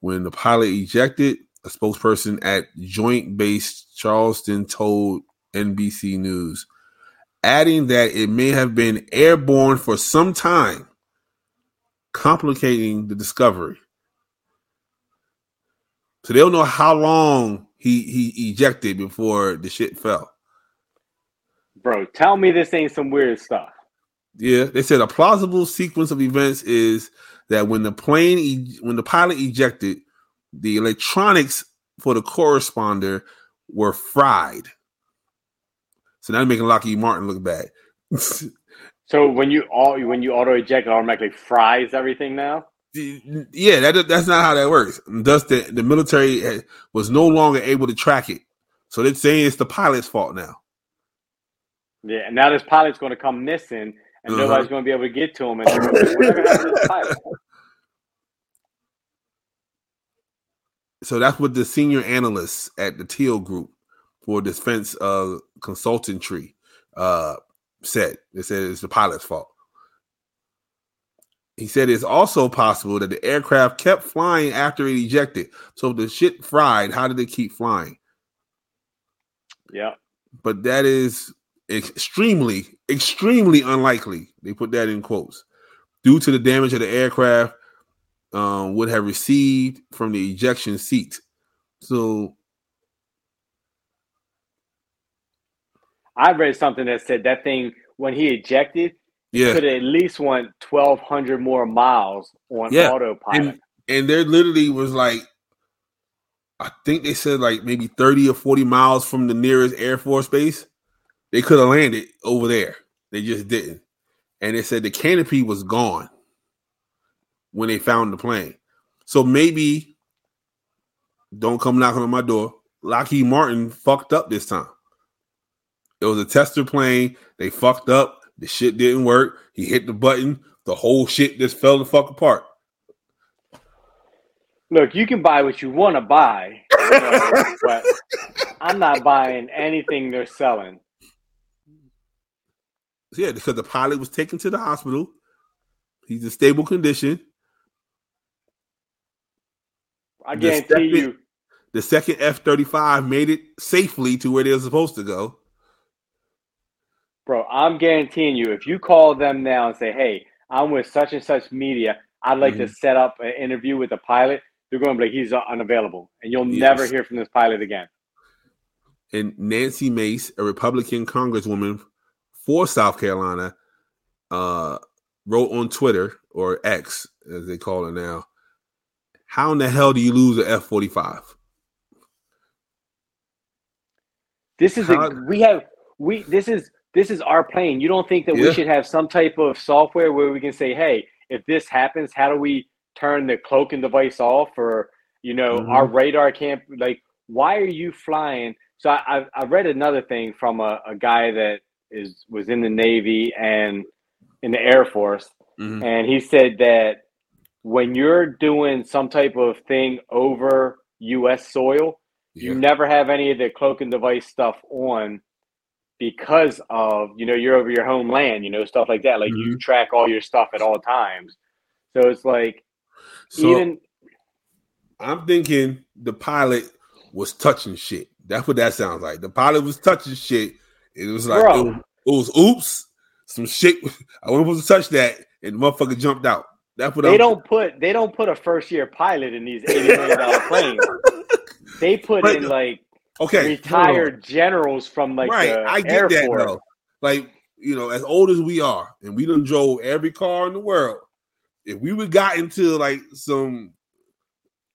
when the pilot ejected. A spokesperson at Joint Base Charleston told NBC News, adding that it may have been airborne for some time, complicating the discovery. So they don't know how long he he ejected before the shit fell. Bro, tell me this ain't some weird stuff. Yeah, they said a plausible sequence of events is that when the plane e- when the pilot ejected, the electronics for the corresponder were fried. So now they're making Lockheed Martin look bad. <laughs> So when you all when you auto eject, it automatically fries everything now. yeah, that that's not how that works. Thus, the the military was no longer able to track it. So they're saying it's the pilot's fault now. Yeah, and now this pilot's going to come missing, and Uh-huh. nobody's going to be able to get to him. And gonna be like, whatever happened to pilot? <laughs> So that's what the senior analysts at the Teal Group for Defense uh, Consultancy uh, said. They said it's the pilot's fault. He said it's also possible that the aircraft kept flying after it ejected. So if the shit fried, how did it keep flying? Yeah, But that is extremely, extremely unlikely. They put that in quotes. Due to the damage of the aircraft um, would have received from the ejection seat. So I read something that said that thing when he ejected yeah, could at least went twelve hundred more miles on Yeah, autopilot. and and there literally was like I think they said like maybe 30 or 40 miles from the nearest Air Force base. They could have landed over there. They just didn't. And they said the canopy was gone when they found the plane. So maybe don't come knocking on my door. Lockheed Martin fucked up this time. It was a tester plane. They fucked up. The shit didn't work. He hit the button. The whole shit just fell the fuck apart. Look, you can buy what you want to buy, you know, <laughs> but I'm not buying anything they're selling. Yeah, because the pilot was taken to the hospital. He's in stable condition. I The guarantee second- you, The second F 35 made it safely to where they were supposed to go. Bro. I'm guaranteeing you, if you call them now and say, "Hey, I'm with such and such media. I'd like to Mhm. set up an interview with the pilot," they're going to be like, "He's unavailable," and you'll Yes. never hear from this pilot again. And Nancy Mace, a Republican congresswoman for South Carolina, uh, wrote on Twitter or X, as they call it now, how in the hell do you lose an F 45? This is How- a we have we this is this is our plane. You don't think that Yeah. we should have some type of software where we can say, "Hey, if this happens, how do we turn the cloaking device off?" Or you know, Mhm. our radar can't like. Why are you flying? So I I, read another thing from a, a guy that is was in the Navy and in the Air Force, Mhm. and he said that when you're doing some type of thing over U.S. soil, you never have any of the cloaking device stuff on because of you know you're over your homeland, you know stuff like that. Like you mm-hmm. track all your stuff at all times, so it's like So even I'm thinking the pilot was touching shit. That's what that sounds like. The pilot was touching shit. It was like, it was, oh, it was oops, some shit. <laughs> I wasn't supposed to touch that, and the motherfucker jumped out. That's what they I'm don't put they don't put a first year pilot in these eighty million dollar <laughs> planes. They put But- in like Okay, retired generals from like right. I get Air that Force. though. Like you know, as old as we are, and we done drove every car in the world. If we would got into like some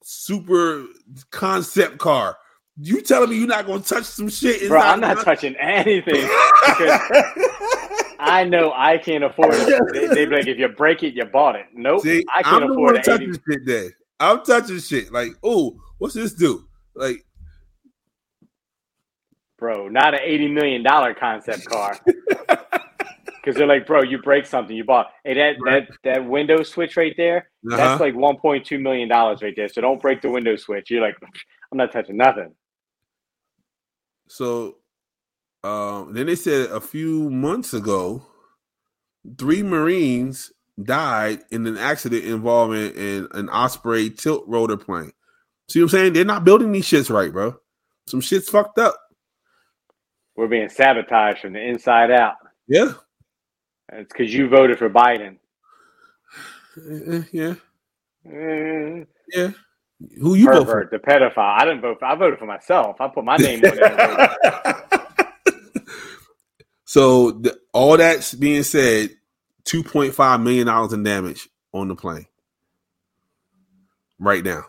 super concept car, you telling me you're not gonna touch some shit? Bro, I'm not touching anything. <laughs> I know I can't afford it. They, they be like, if you break it, you bought it. Nope, See, I can't I'm afford an touching shit. Then I'm touching shit. Like, oh, what's this do? Like, bro, not an eighty million dollar concept car. <laughs> Because they're like, bro, you break something, you bought. Hey, that that that window switch right there, uh-huh. that's like one point two million dollars right there. So don't break the window switch. You're like, I'm not touching nothing. so um, then they said a few months ago, three Marines died in an accident involving an, an Osprey tilt rotor plane. See what I'm saying? They're not building these shits right, bro. Some shit's fucked up. We're being sabotaged from the inside out. Yeah. It's because you voted for Biden. Eh, Yeah. Eh, Yeah. Who you vote for? the pedophile. I didn't vote for. I voted for myself. I put my name on it. <laughs> so the, all that's being said, two point five million dollars in damage on the plane right now.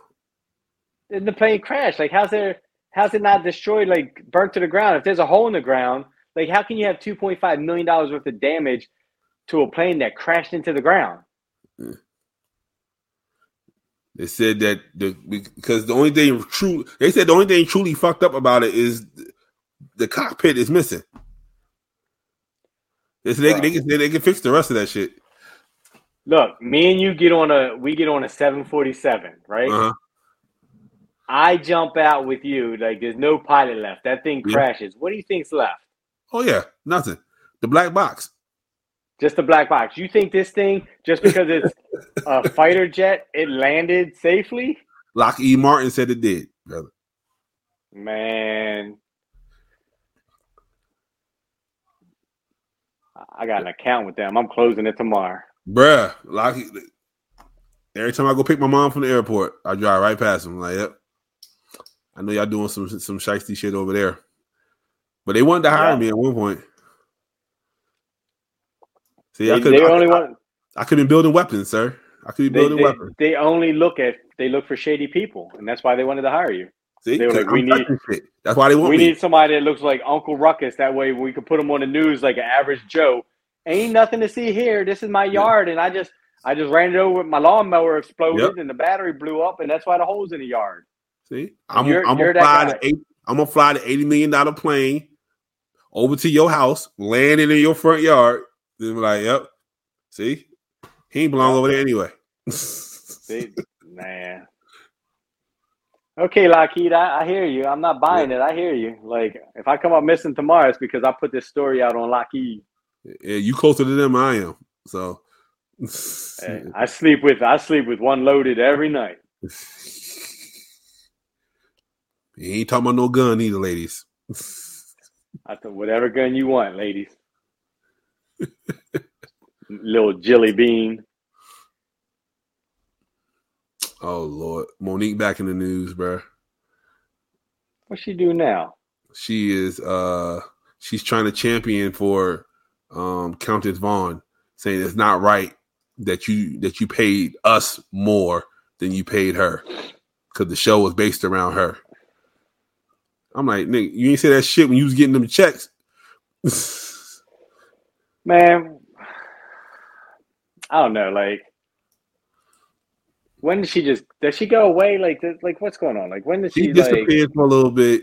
And the plane crashed. Like, how's there? How's it not destroyed? Like, burnt to the ground? If there's a hole in the ground, like, how can you have two point five million dollars worth of damage to a plane that crashed into the ground? They said that the because the only thing true they said the only thing truly fucked up about it is the cockpit is missing. They said they, they, can, they can fix the rest of that shit. Look, me and you get on a we get on a seven forty seven, right? Uh-huh. I jump out with you. Like, there's no pilot left. That thing Yeah. crashes. What do you think's left? Oh yeah, nothing. The black box. Just the black box. You think this thing, just because it's a <laughs> fighter jet, it landed safely? Lockheed Martin said it did, brother. Man. I got an account with them. I'm closing it tomorrow. Bruh, Lockheed. Every time I go pick my mom from the airport, I drive right past them. Like, yep. I know y'all doing some some shiesty shit over there. But they wanted to hire Yeah. me at one point. See, They, I could they I, only I, want I could be building weapons, sir. I could be building they, weapons. they only look at they look for shady people, and that's why they wanted to hire you. See, they were like, we need- shit. That's why they want We me. need somebody that looks like Uncle Ruckus. That way we could put him on the news like an average Joe. Ain't nothing to see here. This is my yard, and I just I just ran it over. My lawnmower exploded, Yep. and the battery blew up, and that's why the hole's in the yard. See, I'm, You're- I'm you're gonna fly the eight. I'm gonna fly the eighty million dollar plane over to your house, land it in your front yard. Then be like, yep. See, he ain't belong over there anyway. <laughs> Man. Okay, Lockheed, I, I hear you. I'm not buying it. I hear you. Like, if I come up missing tomorrow, it's because I put this story out on Lockheed. yeah, you closer to them than I am. So, <laughs> Hey, I sleep with I sleep with one loaded every night. <laughs> he ain't talking about no gun either, ladies. I thought whatever gun you want, ladies. <laughs> Little jelly bean. Oh Lord, Mo'Nique back in the news, bruh. What she do now? She is uh she's trying to champion for um Countess Vaughn, saying it's not right that you that you paid us more than you paid her because the show was based around her. I'm like, nigga, you ain't say that shit when you was getting them checks. Man, I don't know. Like, when did she just? Does she go away? Like, like what's going on? Like, when did she she, like? disappeared for a little bit.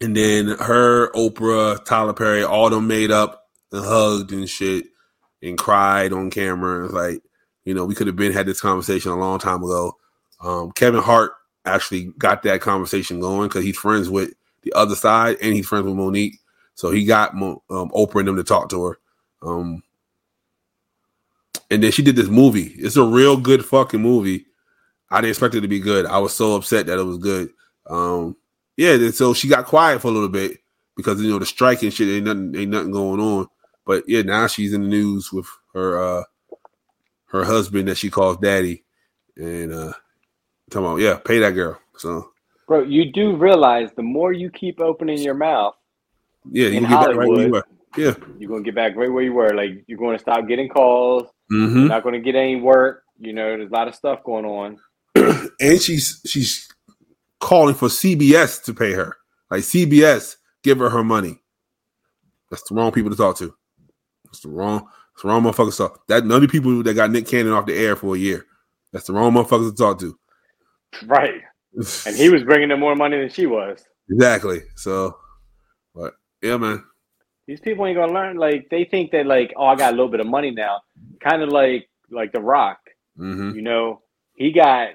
And then her, Oprah, Tyler Perry, all them made up and hugged and shit and cried on camera. It's like, you know, we could have been had this conversation a long time ago. Um, Kevin Hart actually got that conversation going because he's friends with the other side and he's friends with Mo'Nique. So he got Mo- um, Oprah and them to talk to her. Um, and then she did this movie. It's a real good fucking movie. I didn't expect it to be good. I was so upset that it was good. Um, yeah, so she got quiet for a little bit because you know the strike and shit ain't nothing ain't nothing going on. But yeah, now she's in the news with her uh her husband that she calls daddy, and uh talking about yeah, pay that girl. So Bro, you do realize the more you keep opening your mouth, yeah, you get back right where you were. Yeah. you're gonna get back right where you were. Like, you're going to stop getting calls. Mm-hmm. You're not going to get any work. You know, there's a lot of stuff going on. <clears throat> and she's she's calling for CBS to pay her. Like CBS, give her her money. That's the wrong people to talk to. That's the wrong. That's the wrong motherfuckers talk. That none of the people that got Nick Cannon off the air for a year. That's the wrong motherfuckers to talk to. Right. and he was bringing in more money than she was. exactly. So, but yeah, man. These people ain't gonna learn. Like they think that like, oh, I got a little bit of money now. Kind of like like The Rock. hmm You know, he got,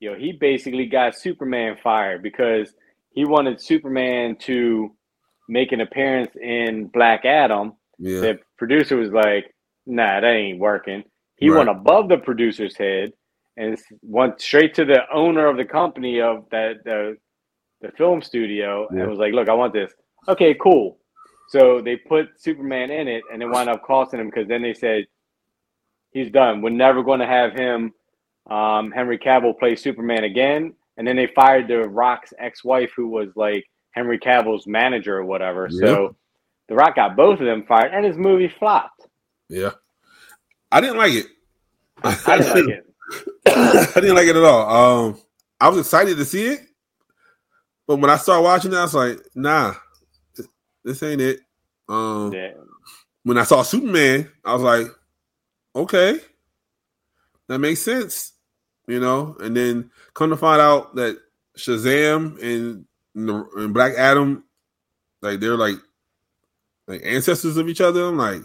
you know, he basically got Superman fired because he wanted Superman to make an appearance in Black Adam. Yeah. The producer was like, "Nah, that ain't working." He Right. went above the producer's head and went straight to the owner of the company of that the the film studio Yeah. and was like, "Look, I want this." Okay, cool. So they put Superman in it, and it wound up costing him because then they said he's done. We're never going to have him, um, Henry Cavill, play Superman again. And then they fired the Rock's ex-wife, who was like Henry Cavill's manager or whatever. So the Rock got both of them fired, and his movie flopped. Yeah. I didn't like it. I didn't like <laughs> it. I didn't like it at all. Um, I was excited to see it, but when I started watching it, I was like, "Nah, this ain't it." Um, Yeah. when I saw Superman, I was like, "Okay, that makes sense," you know. And then come to find out that Shazam and, and Black Adam, like they're like like ancestors of each other. I'm like,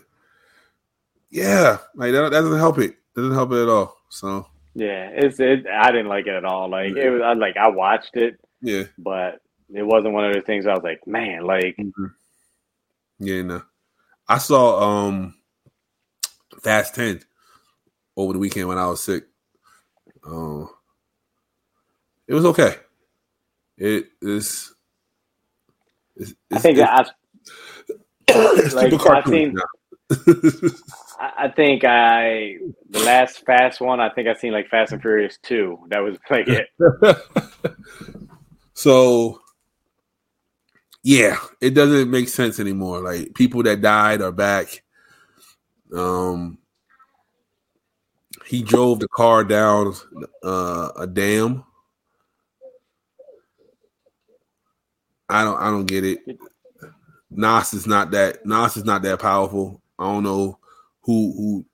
yeah, like that, that doesn't help it. Doesn't help it at all. So Yeah, it's it. I didn't like it at all. Like it was, I like I watched it, yeah. but it wasn't one of the things. I was like, man, like Yeah, no. I saw um Fast Ten over the weekend when I was sick. Um, it was okay. It is. I think it's, I, <coughs> it's like, super I cartoon think- now. <laughs> I think I the last Fast one. I think I seen like Fast and Furious two. That was like it. <laughs> so yeah, it doesn't make sense anymore. Like people that died are back. Um he drove the car down uh, a dam. I don't I don't get it. NOS is not that NOS is not that powerful. I don't know who who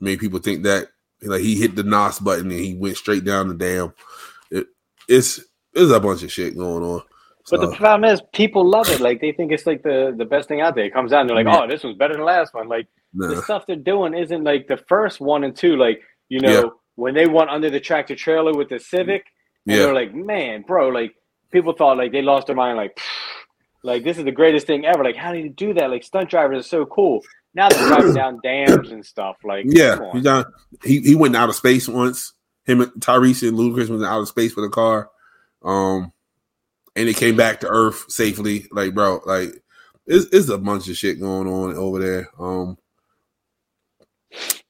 made people think that like he hit the NOS button and he went straight down the dam. It, it's there's a bunch of shit going on. But So, the problem is, people love it. Like they think it's like the the best thing out there. It comes out and they're like, Yeah. "Oh, this one's better than the last one." Like nah. the stuff they're doing isn't like the first one and two. Like you know Yeah. when they went under the tractor trailer with the Civic, and yeah, they're like, "Man, bro!" Like people thought like they lost their mind. Like, like this is the greatest thing ever. Like how do you do that? Like stunt drivers are so cool. Now they're <clears throat> driving down dams and stuff. Like yeah. He, on. he he went out of space once. Him, and Tyrese, and Ludacris went out of space with a car. Um, and it came back to Earth safely. Like, bro, like it's, it's a bunch of shit going on over there. Um,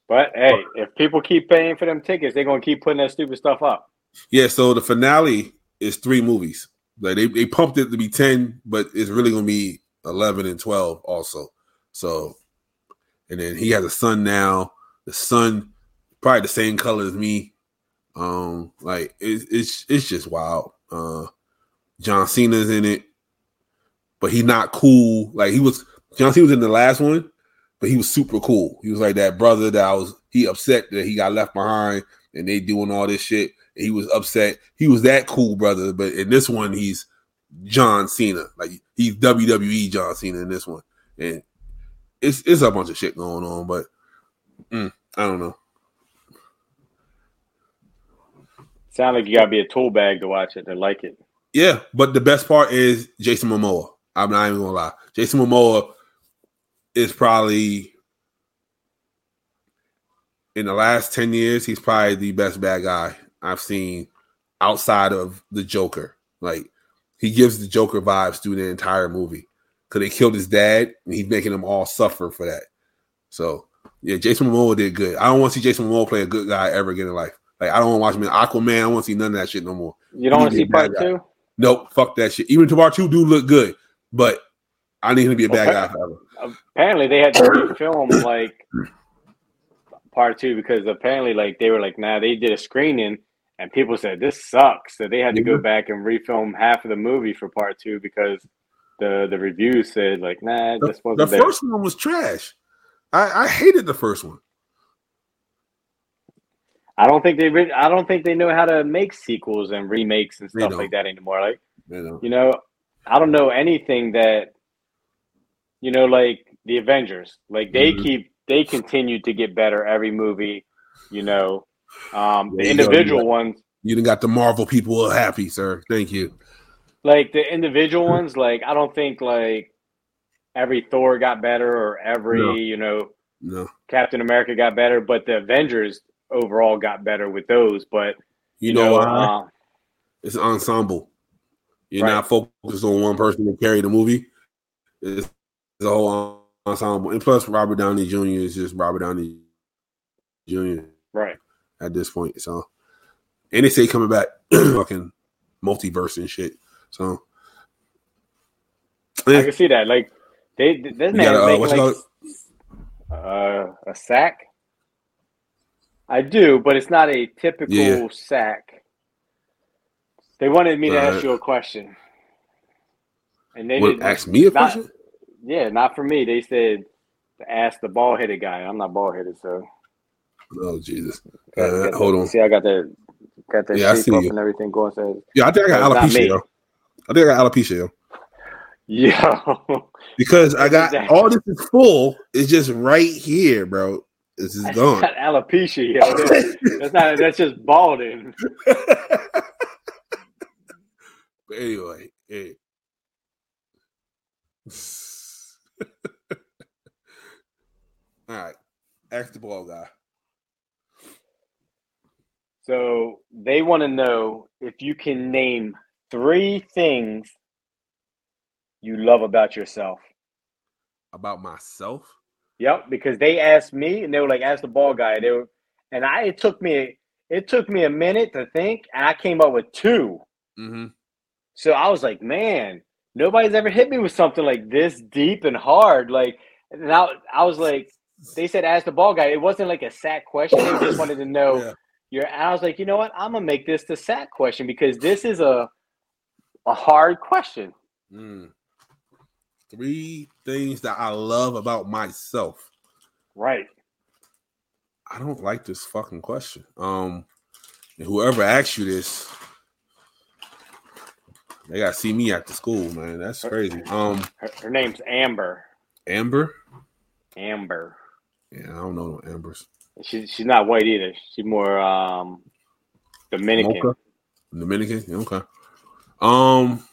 But hey, if people keep paying for them tickets, they're gonna keep putting that stupid stuff up. yeah. So the finale is three movies. Like they they pumped it to be ten, but it's really gonna be eleven and twelve also. So, and then he has a son now. The son probably the same color as me. Um, like it's it's it's just wild. Uh, John Cena's in it, but he's not cool. Like he was John Cena was in the last one, but he was super cool. He was like that brother that I was. He upset that he got left behind, and they doing all this shit. He was upset. He was that cool brother, but in this one, he's John Cena. Like he's WWE John Cena in this one, and it's it's a bunch of shit going on. But mm, I don't know. Sound like you gotta be a tool bag to watch it to like it. Yeah, but the best part is Jason Momoa. I'm not even gonna lie. Jason Momoa is probably in the last 10 years, he's probably the best bad guy I've seen outside of the Joker. Like he gives the Joker vibes through the entire movie. Cause they killed his dad and he's making them all suffer for that. So yeah, Jason Momoa did good. I don't want to see Jason Momoa play a good guy ever again in life. Like I don't want to watch him in Aquaman. I don't want to see none of that shit no more. You don't want to see be a bad part guy. two? Nope, fuck that shit. Even Tabar 2 do look good, but I need him to be a bad Okay. guy forever. Apparently, they had to refilm like part two because apparently, like they were like, nah, they did a screening and people said this sucks, so they had to go Mhm. back and refilm half of the movie for part two because the the reviews said like, nah, The, this wasn't the there. first one was trash. I, I hated the first one. I don't think they. Re- I don't think they know how to make sequels and remakes and stuff like that anymore. Like You know, I don't know anything that you know, like the Avengers. Like they Mhm. keep they continue to get better every movie. You know, um, the you individual you ones, you done got the Marvel people happy, sir. Thank you. Like the individual ones, like I don't think like every Thor got better or every No. you know No, Captain America got better, but the Avengers overall got better with those. But you, know, why? uh, it's an ensemble. You're Right. not focused on one person to carry the movie. It's the whole ensemble, and plus Robert Downey Jr. is just Robert Downey Jr. right. at this point. So, and they say coming back, <clears throat> fucking multiverse and shit. So, I eh, can see that. Like they, this man got a, uh, making like uh, a sack. I do, but it's not a typical Yeah. sack. They wanted me to Right. ask you a question, and they didn't. ask me a not- question. Yeah, not for me. They said to ask the ball headed guy. I'm not ball headed, so Oh Jesus! Uh, hold on. See, I got the got the Yeah, I shape up you. and everything going. So Yeah, I think I got alopecia. I think I got alopecia yo. yo, because I got that? all this is full. It's just right here, bro. This is that's gone. not alopecia. Yo. That's, that's not. That's just balding. <laughs> but anyway, hey. <laughs> All right, ask the ball guy. So they want to know if you can name three things you love about yourself. About myself, Yep, because they asked me and they were like, ask the ball guy. They were, and I it took me it took me a minute to think, and I came up with two. mm-hmm. So I was like, man, nobody's ever hit me with something like this deep and hard. Like, and I, I was like, they said ask the ball guy. It wasn't like a sack question. They just wanted to know yeah. your. And I was like, you know what? I'm gonna make this the sack question because this is a a hard question. Mm. Three things that I love about myself. Right. I don't like this fucking question. Um, and whoever asked you this, they gotta see me at the school, man. That's crazy. Um, Her, her name's Amber. Amber. Amber. Yeah, I don't know no Ambers. She's she's not white either. She's more um Dominican. Dominican. Okay. Um.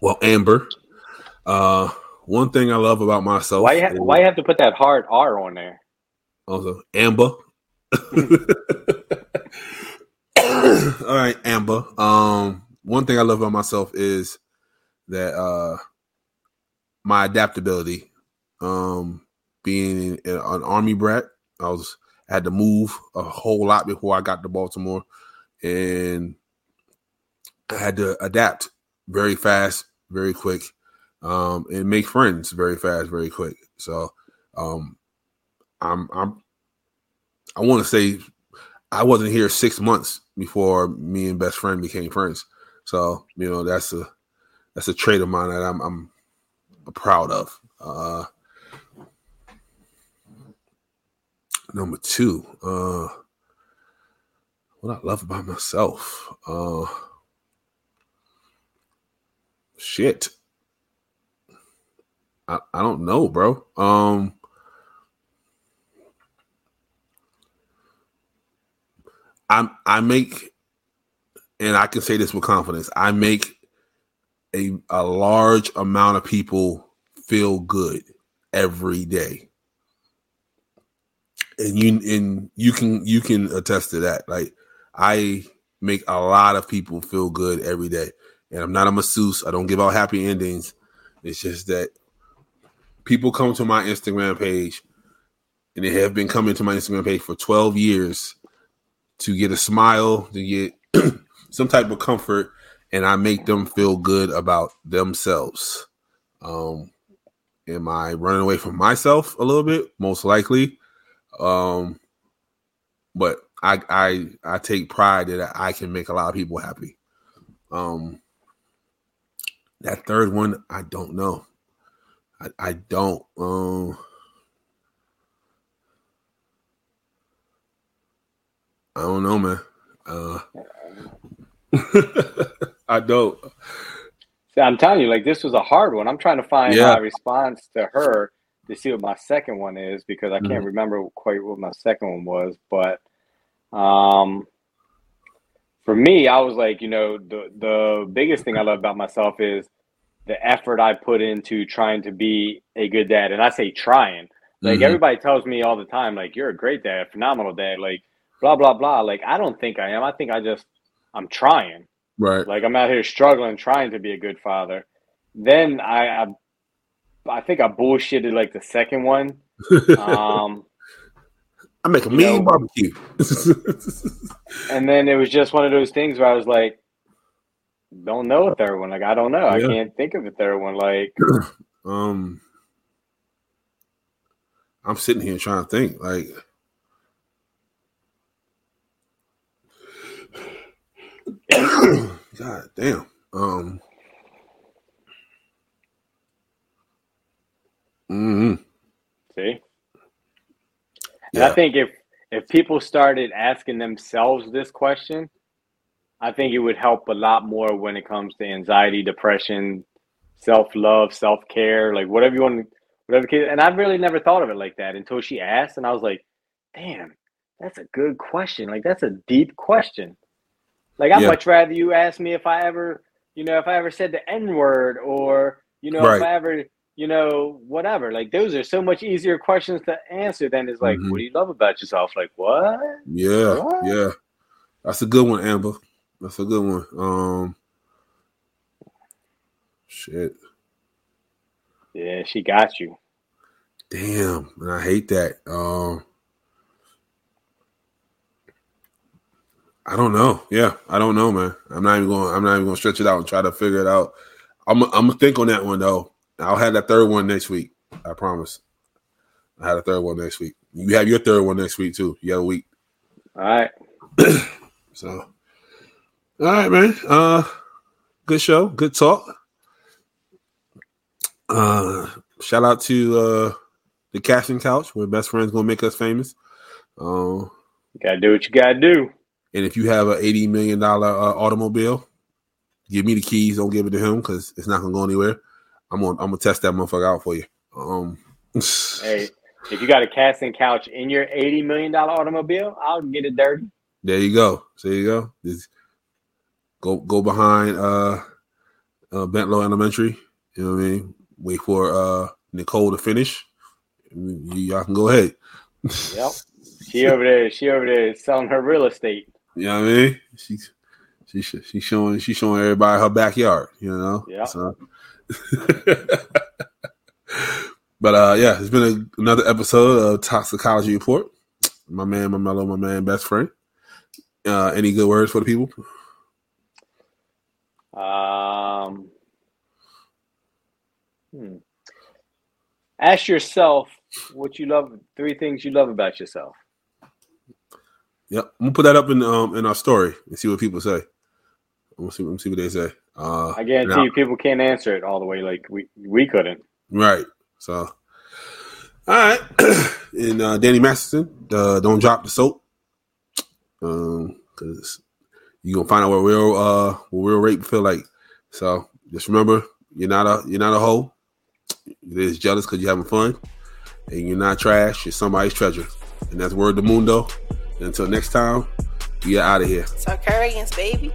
Well, Amber. Uh, one thing I love about myself. Why you ha- why you have to put that hard R on there? Also, Amber. <laughs> All right, Amber. Um, one thing I love about myself is that uh my adaptability. Um, being an, an army brat, I was I had to move a whole lot before I got to Baltimore, and I had to adapt very fast, very quick, um, and make friends very fast, very quick. So, um, I'm I'm I want to say I wasn't here six months before me and best friend became friends. So you know that's a that's a trait of mine that I'm I'm proud of. Uh, number two, uh, what I love about myself, uh, shit. I, I don't know, bro. Um, I I make, and I can say this with confidence. I make a a large amount of people feel good every day, and you and you can you can attest to that. Like I make a lot of people feel good every day, and I'm not a masseuse. I don't give out happy endings. It's just that people come to my Instagram page, and they have been coming to my Instagram page for 12 years to get a smile, to get <clears throat> some type of comfort, and I make them feel good about themselves. Um, am I running away from myself a little bit? Most likely. Um, but I I I take pride that I can make a lot of people happy. Um, that third one, I don't know. I, I don't. Um, I don't know, man. Uh, <laughs> I don't. See, I'm telling you, like this was a hard one. I'm trying to find Yeah. my response to her to see what my second one is because I can't Mhm. remember quite what my second one was. But um, for me, I was like, you know, the the biggest thing I love about myself is the effort I put into trying to be a good dad, and I say trying. Like Mhm. everybody tells me all the time, like you're a great dad, phenomenal dad, like blah blah blah. Like I don't think I am. I think I just I'm trying. right. Like I'm out here struggling, trying to be a good father. Then I, I, I think I bullshitted like the second one. <laughs> Um, I make a you mean know- barbecue. <laughs> and then it was just one of those things where I was like, don't know a third one. Like I don't know. I can't think of a third one. Like <clears throat> um, I'm sitting here trying to think. Like, <clears throat> God damn. Um. mhm. see. And I think if if people started asking themselves this question, I think it would help a lot more when it comes to anxiety, depression, self love, self care, like whatever you want, whatever. And I really never thought of it like that until she asked, and I was like, "Damn, that's a good question. Like that's a deep question. Like I'd Yeah. much rather you ask me if I ever, you know, if I ever said the N word, or you know, Right. if I ever." You know, whatever. Like those are so much easier questions to answer than is like, Mhm. what do you love about yourself? Like what? Yeah, What? yeah. That's a good one, Amber. That's a good one. Um shit. Yeah, she got you. Damn. And I hate that. Um I don't know. Yeah, I don't know, man. I'm not even going I'm not even gonna stretch it out and try to figure it out. I'm I'm gonna think on that one though. I'll have that third one next week. I promise. I have a third one next week. You have your third one next week too. You have a week. All right. <clears throat> So, all right, man. Uh, good show, good talk. Uh, shout out to uh the casting couch where best friends gonna make us famous. Um, You gotta do what you gotta do. and if you have an eighty million dollar uh, automobile, give me the keys. Don't give it to him because it's not gonna go anywhere. I'm gonna I'm gonna test that motherfucker out for you. Um, <laughs> Hey, if you got a casting couch in your eighty million dollar automobile, I'll get it dirty. There you go. There you go. Just go go behind uh, uh Bentalou Elementary. You know what I mean? Wait for uh Nicole to finish. You, y'all can go ahead. Yep. <laughs> She over there. She over there selling her real estate. You know what I mean? She's she she's showing she's showing everybody her backyard. You know. Yeah. So. <laughs> but uh, yeah, it's been a, another episode of Toxicology Report. My man, my mellow, my man, best friend. Uh, any good words for the people? Um. hmm. Ask yourself what you love. Three things you love about yourself. Yep, I'm gonna put that up in um in our story and see what people say. I'm gonna see, I'm gonna see what they say. Uh, I guarantee and I- you, people can't answer it all the way like we we couldn't. Right. So, all right. <clears throat> and uh, Danny Masterson, uh, don't drop the soap, um, because you gonna find out what real uh what real rape feel like. So just remember, you're not a you're not a hoe. You're just jealous because you're having fun, and you're not trash. You're somebody's treasure, and that's word to mundo. And until next time, we are out of here. So Tarkarians, baby.